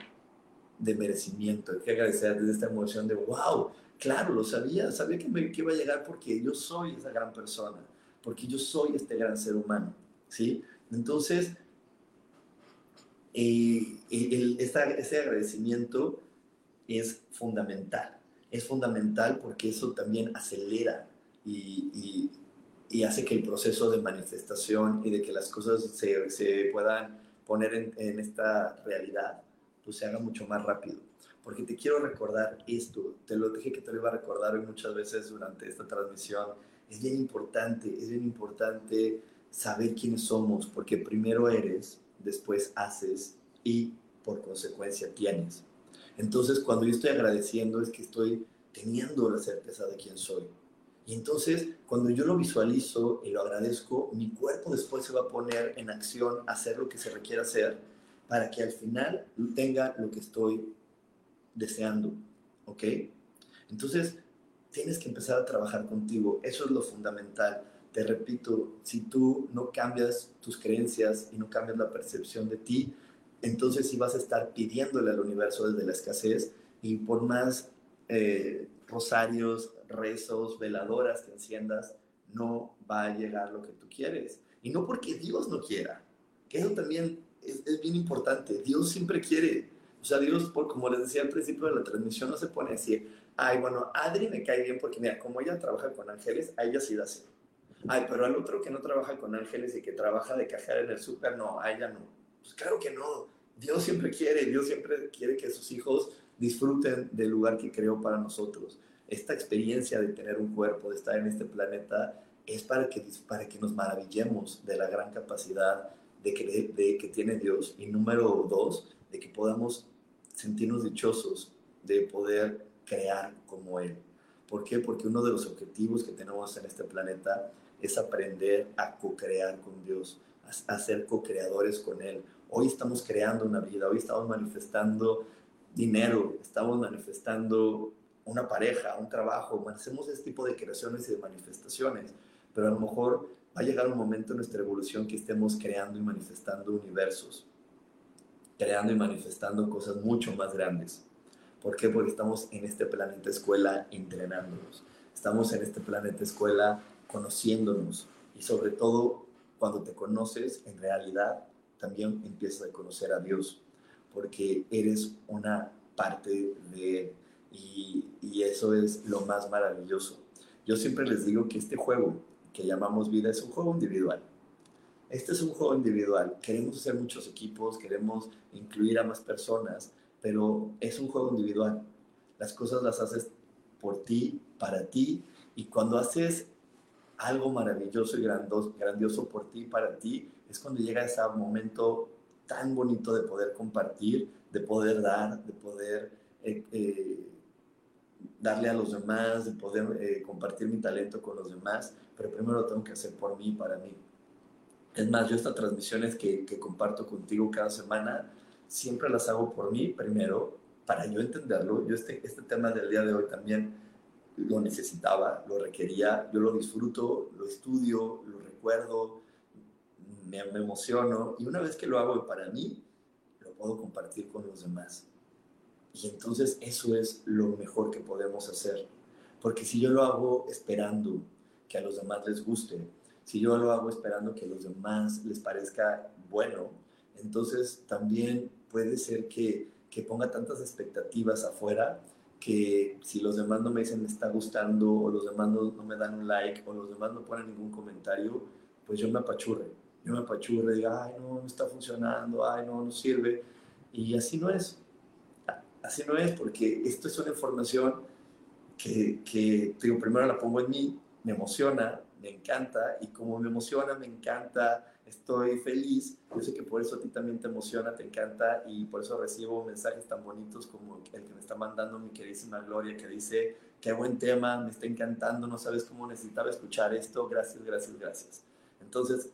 de merecimiento, hay que agradecer desde esta emoción de, wow, claro, lo sabía, sabía que, iba a llegar porque yo soy esa gran persona, porque yo soy este gran ser humano, ¿sí? Entonces, eh, ese agradecimiento es fundamental es fundamental porque eso también acelera y, hace que el proceso de manifestación y de que las cosas se, se puedan poner en, esta realidad, pues se haga mucho más rápido. porque te quiero recordar esto, te lo dije que te lo iba a recordar hoy muchas veces durante esta transmisión, es bien importante, es bien importante saber quiénes somos, porque primero eres, después haces y por consecuencia tienes. Entonces, cuando yo estoy agradeciendo es que estoy teniendo la certeza de quién soy. Y entonces, cuando yo lo visualizo y lo agradezco, mi cuerpo después se va a poner en acción a hacer lo que se requiere hacer para que al final tenga lo que estoy deseando. ¿Ok? Entonces, tienes que empezar a trabajar contigo. Eso es lo fundamental. Te repito, si tú no cambias tus creencias y no cambias la percepción de ti, entonces sí vas a estar pidiéndole al universo desde la escasez y por más eh, rosarios, rezos, veladoras que enciendas, no va a llegar lo que tú quieres. Y no porque Dios no quiera, que eso también es, es bien importante. Dios siempre quiere. O sea, Dios, como les decía al principio de la transmisión, no se pone así, ay, bueno, Adri me cae bien porque, mira, como ella trabaja con ángeles, a ella sí da así. Ay, pero al otro que no trabaja con ángeles y que trabaja de cajera en el súper, no, a ella no. Pues claro que no. Dios siempre quiere, Dios siempre quiere que sus hijos disfruten del lugar que creó para nosotros. Esta experiencia de tener un cuerpo, de estar en este planeta, es para que, para que nos maravillemos de la gran capacidad de que, de que tiene Dios. Y número dos, de que podamos sentirnos dichosos de poder crear como Él. ¿Por qué? Porque uno de los objetivos que tenemos en este planeta es aprender a co-crear con Dios, a, ser co-creadores con Él. Hoy estamos creando una vida, hoy estamos manifestando dinero, estamos manifestando una pareja, un trabajo, hacemos este tipo de creaciones y de manifestaciones, pero a lo mejor va a llegar un momento en nuestra evolución que estemos creando y manifestando universos, creando y manifestando cosas mucho más grandes. ¿Por qué? Porque estamos en este planeta escuela entrenándonos, estamos en este planeta escuela conociéndonos y sobre todo cuando te conoces en realidad también empiezas a conocer a Dios porque eres una parte de Él y, y eso es lo más maravilloso. Yo siempre les digo que este juego que llamamos vida es un juego individual. Este es un juego individual. Queremos hacer muchos equipos, queremos incluir a más personas, pero es un juego individual. Las cosas las haces por ti, para ti, y cuando haces algo maravilloso y grandioso, por ti, para ti, es cuando llega ese momento tan bonito de poder compartir, de poder dar, de poder eh, eh, darle a los demás, de poder eh, compartir mi talento con los demás, pero primero lo tengo que hacer por mí, para mí. Es más, yo estas transmisiones que, que comparto contigo cada semana, siempre las hago por mí primero, para yo entenderlo. Yo este, este tema del día de hoy también lo necesitaba, lo requería, yo lo disfruto, lo estudio, lo recuerdo, me, me emociono y una vez que lo hago para mí, lo puedo compartir con los demás. Y entonces eso es lo mejor que podemos hacer. Porque si yo lo hago esperando que a los demás les guste, si yo lo hago esperando que a los demás les parezca bueno, entonces también puede ser que, que ponga tantas expectativas afuera que si los demás no me dicen me está gustando o los demás no, no, me dan un like o los demás no ponen ningún comentario, pues yo me apachurre. Yo me apachurre, diga, ay, no, no está funcionando, ay, no, no sirve. Y así no es. Así no es porque esto es una información que, que digo, primero la pongo en mí, me emociona, me encanta y como me emociona, me encanta, estoy feliz. Yo sé que por eso a ti también te emociona, te encanta y por eso recibo mensajes tan bonitos como el que me está mandando mi queridísima Gloria, que dice, qué buen tema, me está encantando, no sabes cómo necesitaba escuchar esto, gracias, gracias, gracias. Entonces,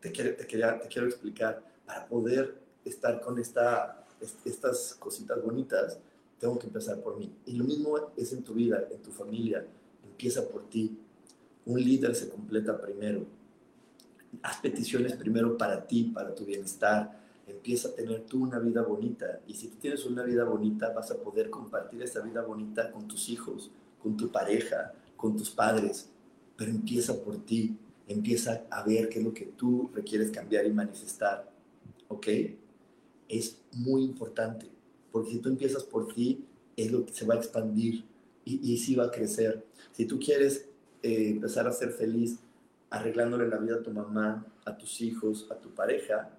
te quiero, te, quería, te quiero explicar, para poder estar con esta, estas cositas bonitas, tengo que empezar por mí. Y lo mismo es en tu vida, en tu familia, empieza por ti. Un líder se completa primero haz peticiones primero para ti, para tu bienestar. Empieza a tener tú una vida bonita. Y si tú tienes una vida bonita, vas a poder compartir esa vida bonita con tus hijos, con tu pareja, con tus padres. Pero empieza por ti. Empieza a ver qué es lo que tú requieres cambiar y manifestar. ¿Ok? Es muy importante. Porque si tú empiezas por ti, es lo que se va a expandir y, y sí va a crecer. Si tú quieres eh, empezar a ser feliz, arreglándole la vida a tu mamá, a tus hijos, a tu pareja,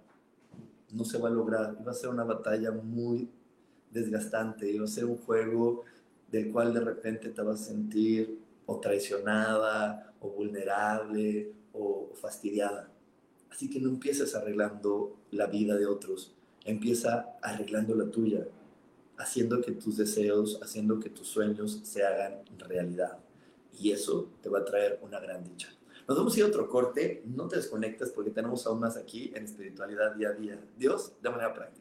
no se va a lograr. Va a ser una batalla muy desgastante va a ser un juego del cual de repente te vas a sentir o traicionada o vulnerable o fastidiada. Así que no empieces arreglando la vida de otros, empieza arreglando la tuya, haciendo que tus deseos, haciendo que tus sueños se hagan realidad. Y eso te va a traer una gran dicha. Nos vamos a ir a otro corte, no te desconectes porque tenemos aún más aquí en espiritualidad día a día. Dios de manera práctica.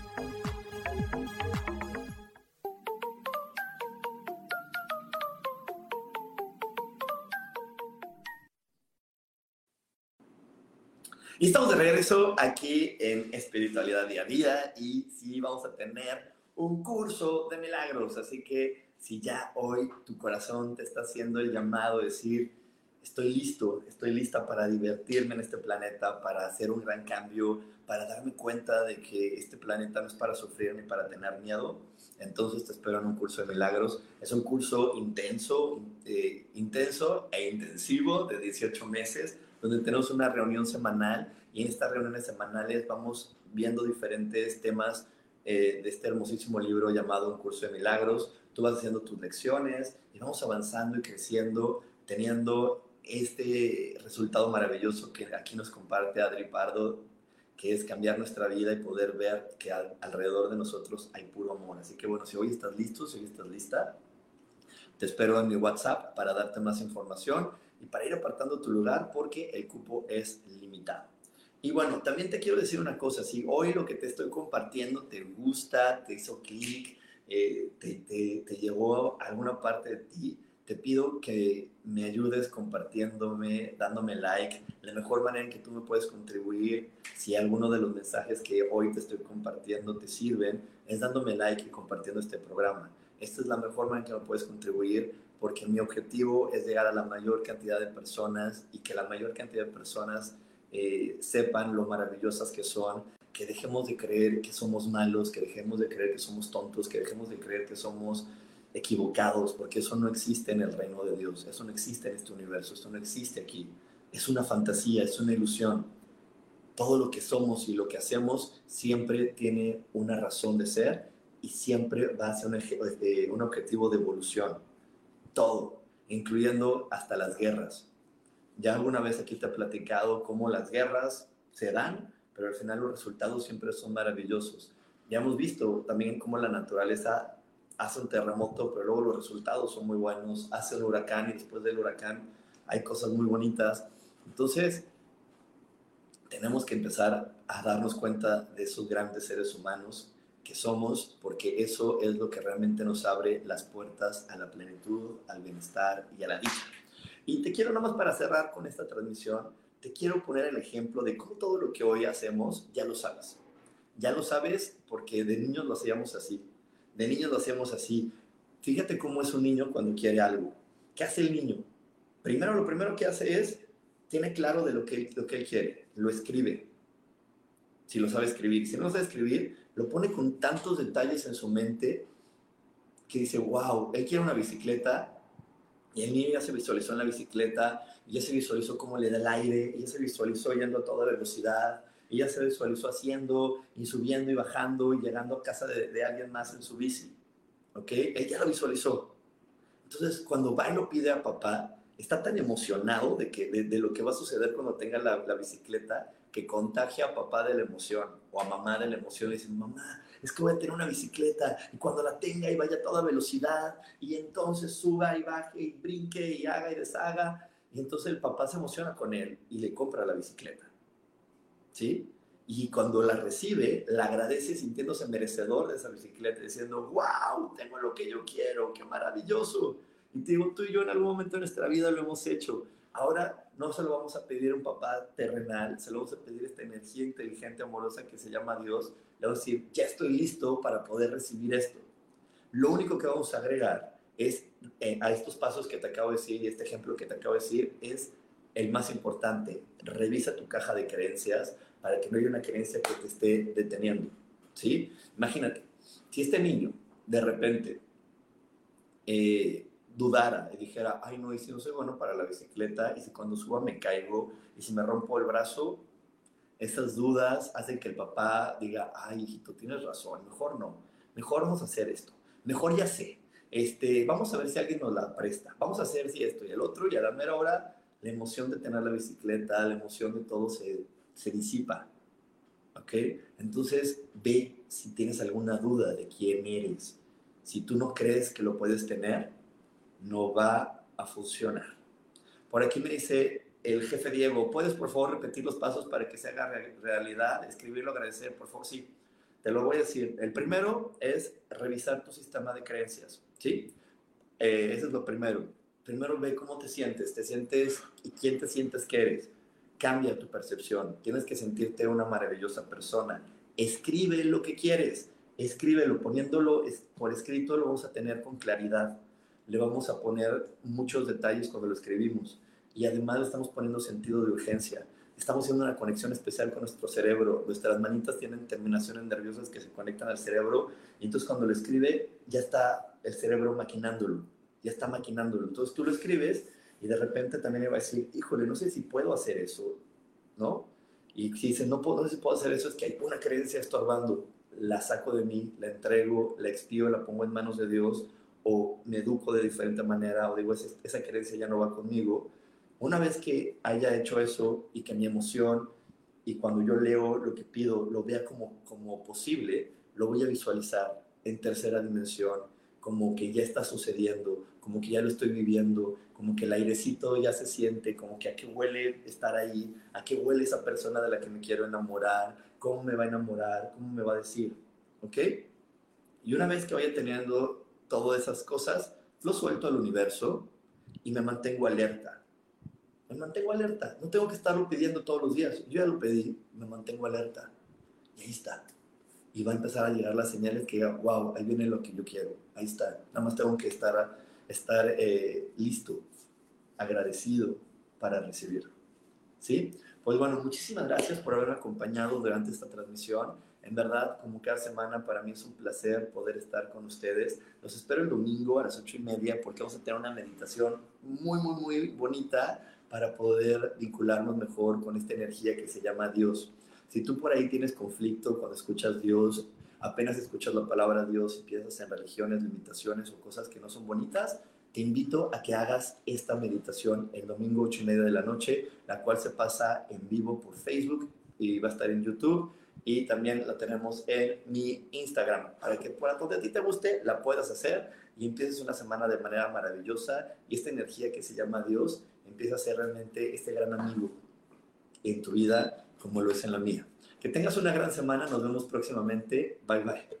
Y estamos de regreso aquí en Espiritualidad Día a Día y sí vamos a tener un curso de milagros. Así que si ya hoy tu corazón te está haciendo el llamado a decir, estoy listo, estoy lista para divertirme en este planeta, para hacer un gran cambio, para darme cuenta de que este planeta no es para sufrir ni para tener miedo, entonces te espero en un curso de milagros. Es un curso intenso, eh, intenso e intensivo de 18 meses donde tenemos una reunión semanal y en estas reuniones semanales vamos viendo diferentes temas eh, de este hermosísimo libro llamado Un curso de milagros. Tú vas haciendo tus lecciones y vamos avanzando y creciendo, teniendo este resultado maravilloso que aquí nos comparte Adri Pardo, que es cambiar nuestra vida y poder ver que alrededor de nosotros hay puro amor. Así que bueno, si hoy estás listo, si hoy estás lista, te espero en mi WhatsApp para darte más información y para ir apartando tu lugar porque el cupo es limitado. Y bueno, también te quiero decir una cosa, si hoy lo que te estoy compartiendo te gusta, te hizo clic, eh, te, te, te llevó a alguna parte de ti, te pido que me ayudes compartiéndome, dándome like. La mejor manera en que tú me puedes contribuir, si alguno de los mensajes que hoy te estoy compartiendo te sirven, es dándome like y compartiendo este programa. Esta es la mejor manera en que me puedes contribuir porque mi objetivo es llegar a la mayor cantidad de personas y que la mayor cantidad de personas eh, sepan lo maravillosas que son, que dejemos de creer que somos malos, que dejemos de creer que somos tontos, que dejemos de creer que somos equivocados, porque eso no existe en el reino de Dios, eso no existe en este universo, esto no existe aquí. Es una fantasía, es una ilusión. Todo lo que somos y lo que hacemos siempre tiene una razón de ser y siempre va a ser un, eh, un objetivo de evolución todo, incluyendo hasta las guerras. Ya alguna vez aquí te he platicado cómo las guerras se dan, pero al final los resultados siempre son maravillosos. Ya hemos visto también cómo la naturaleza hace un terremoto, pero luego los resultados son muy buenos, hace un huracán y después del huracán hay cosas muy bonitas. Entonces, tenemos que empezar a darnos cuenta de esos grandes seres humanos que somos, porque eso es lo que realmente nos abre las puertas a la plenitud, al bienestar y a la dicha. Y te quiero nomás para cerrar con esta transmisión, te quiero poner el ejemplo de cómo todo lo que hoy hacemos ya lo sabes. Ya lo sabes porque de niños lo hacíamos así. De niños lo hacíamos así. Fíjate cómo es un niño cuando quiere algo. ¿Qué hace el niño? Primero, lo primero que hace es, tiene claro de lo que, lo que él quiere, lo escribe. si lo sabe escribir. Si no lo sabe escribir, lo pone con tantos detalles en su mente que dice, wow, él quiere una bicicleta y el niño ya se visualizó en la bicicleta, ya se visualizó cómo le da el aire, ya se visualizó yendo a toda velocidad, y ya se visualizó haciendo y subiendo y bajando y llegando a casa de, alguien más en su bici. ¿Ok? Él ya lo visualizó. Entonces, cuando va y lo pide a papá, está tan emocionado de, que, de, lo que va a suceder cuando tenga la, bicicleta que contagia a papá de la emoción o a mamá de la emoción y dice, mamá, es que voy a tener una bicicleta y cuando la tenga y vaya a toda velocidad y entonces suba y baje y brinque y haga y deshaga. Y entonces el papá se emociona con él y le compra la bicicleta. ¿Sí? Y cuando la recibe, la agradece sintiéndose merecedor de esa bicicleta, diciendo, wow, tengo lo que yo quiero, qué maravilloso. Y te digo, tú y yo en algún momento de nuestra vida lo hemos hecho. Ahora no se lo vamos a pedir a un papá terrenal, se lo vamos a pedir esta energía inteligente, amorosa que se llama Dios. Le vamos a decir, ya estoy listo para poder recibir esto. Lo único que vamos a agregar es eh, a estos pasos que te acabo de decir y este ejemplo que te acabo de decir es el más importante. Revisa tu caja de creencias para que no haya una creencia que te esté deteniendo. ¿Sí? Imagínate, si este niño de repente eh, dudara y dijera, ay no, y si no soy bueno para la bicicleta, y si cuando suba me caigo, y si me rompo el brazo, esas dudas hacen que el papá diga, ay hijito, tienes razón, mejor no, mejor vamos a hacer esto, mejor ya sé, este, vamos a ver si alguien nos la presta, vamos a hacer si esto y el otro, y a la mera hora la emoción de tener la bicicleta, la emoción de todo se, se disipa. ¿Ok? Entonces ve si tienes alguna duda de quién eres. Si tú no crees que lo puedes tener, no va a funcionar. Por aquí me dice el jefe Diego, ¿puedes por favor repetir los pasos para que se haga realidad? Escribirlo, agradecer, por favor, sí. Te lo voy a decir. El primero es revisar tu sistema de creencias, ¿sí? Eh, eso es lo primero. Primero ve cómo te sientes, te sientes y quién te sientes que eres. Cambia tu percepción. Tienes que sentirte una maravillosa persona. Escribe lo que quieres. Escríbelo, poniéndolo por escrito lo vamos a tener con claridad le vamos a poner muchos detalles cuando lo escribimos. Y además le estamos poniendo sentido de urgencia. Estamos haciendo una conexión especial con nuestro cerebro. Nuestras manitas tienen terminaciones nerviosas que se conectan al cerebro. Y entonces cuando lo escribe, ya está el cerebro maquinándolo. Ya está maquinándolo. Entonces tú lo escribes y de repente también le va a decir, híjole, no sé si puedo hacer eso, ¿no? Y si dice, no, puedo, no sé si puedo hacer eso, es que hay una creencia estorbando. La saco de mí, la entrego, la expío, la pongo en manos de Dios o me educo de diferente manera o digo, esa creencia ya no va conmigo. Una vez que haya hecho eso y que mi emoción y cuando yo leo lo que pido lo vea como, como posible, lo voy a visualizar en tercera dimensión, como que ya está sucediendo, como que ya lo estoy viviendo, como que el airecito ya se siente, como que a qué huele estar ahí, a qué huele esa persona de la que me quiero enamorar, cómo me va a enamorar, cómo me va a decir, ¿ok? Y una vez que vaya teniendo todas esas cosas, lo suelto al universo y me mantengo alerta. Me mantengo alerta. No tengo que estarlo pidiendo todos los días. Yo ya lo pedí, me mantengo alerta. Y ahí está. Y va a empezar a llegar las señales que, wow, ahí viene lo que yo quiero. Ahí está. Nada más tengo que estar, estar eh, listo, agradecido para recibir. ¿Sí? Pues bueno, muchísimas gracias por haberme acompañado durante esta transmisión. En verdad, como cada semana, para mí es un placer poder estar con ustedes. Los espero el domingo a las ocho y media porque vamos a tener una meditación muy, muy, muy bonita para poder vincularnos mejor con esta energía que se llama Dios. Si tú por ahí tienes conflicto cuando escuchas Dios, apenas escuchas la palabra Dios y piensas en religiones, limitaciones o cosas que no son bonitas, te invito a que hagas esta meditación el domingo ocho y media de la noche, la cual se pasa en vivo por Facebook y va a estar en YouTube y también la tenemos en mi Instagram para que donde a ti te guste la puedas hacer y empieces una semana de manera maravillosa y esta energía que se llama Dios empieza a ser realmente este gran amigo en tu vida como lo es en la mía. Que tengas una gran semana, nos vemos próximamente. Bye bye.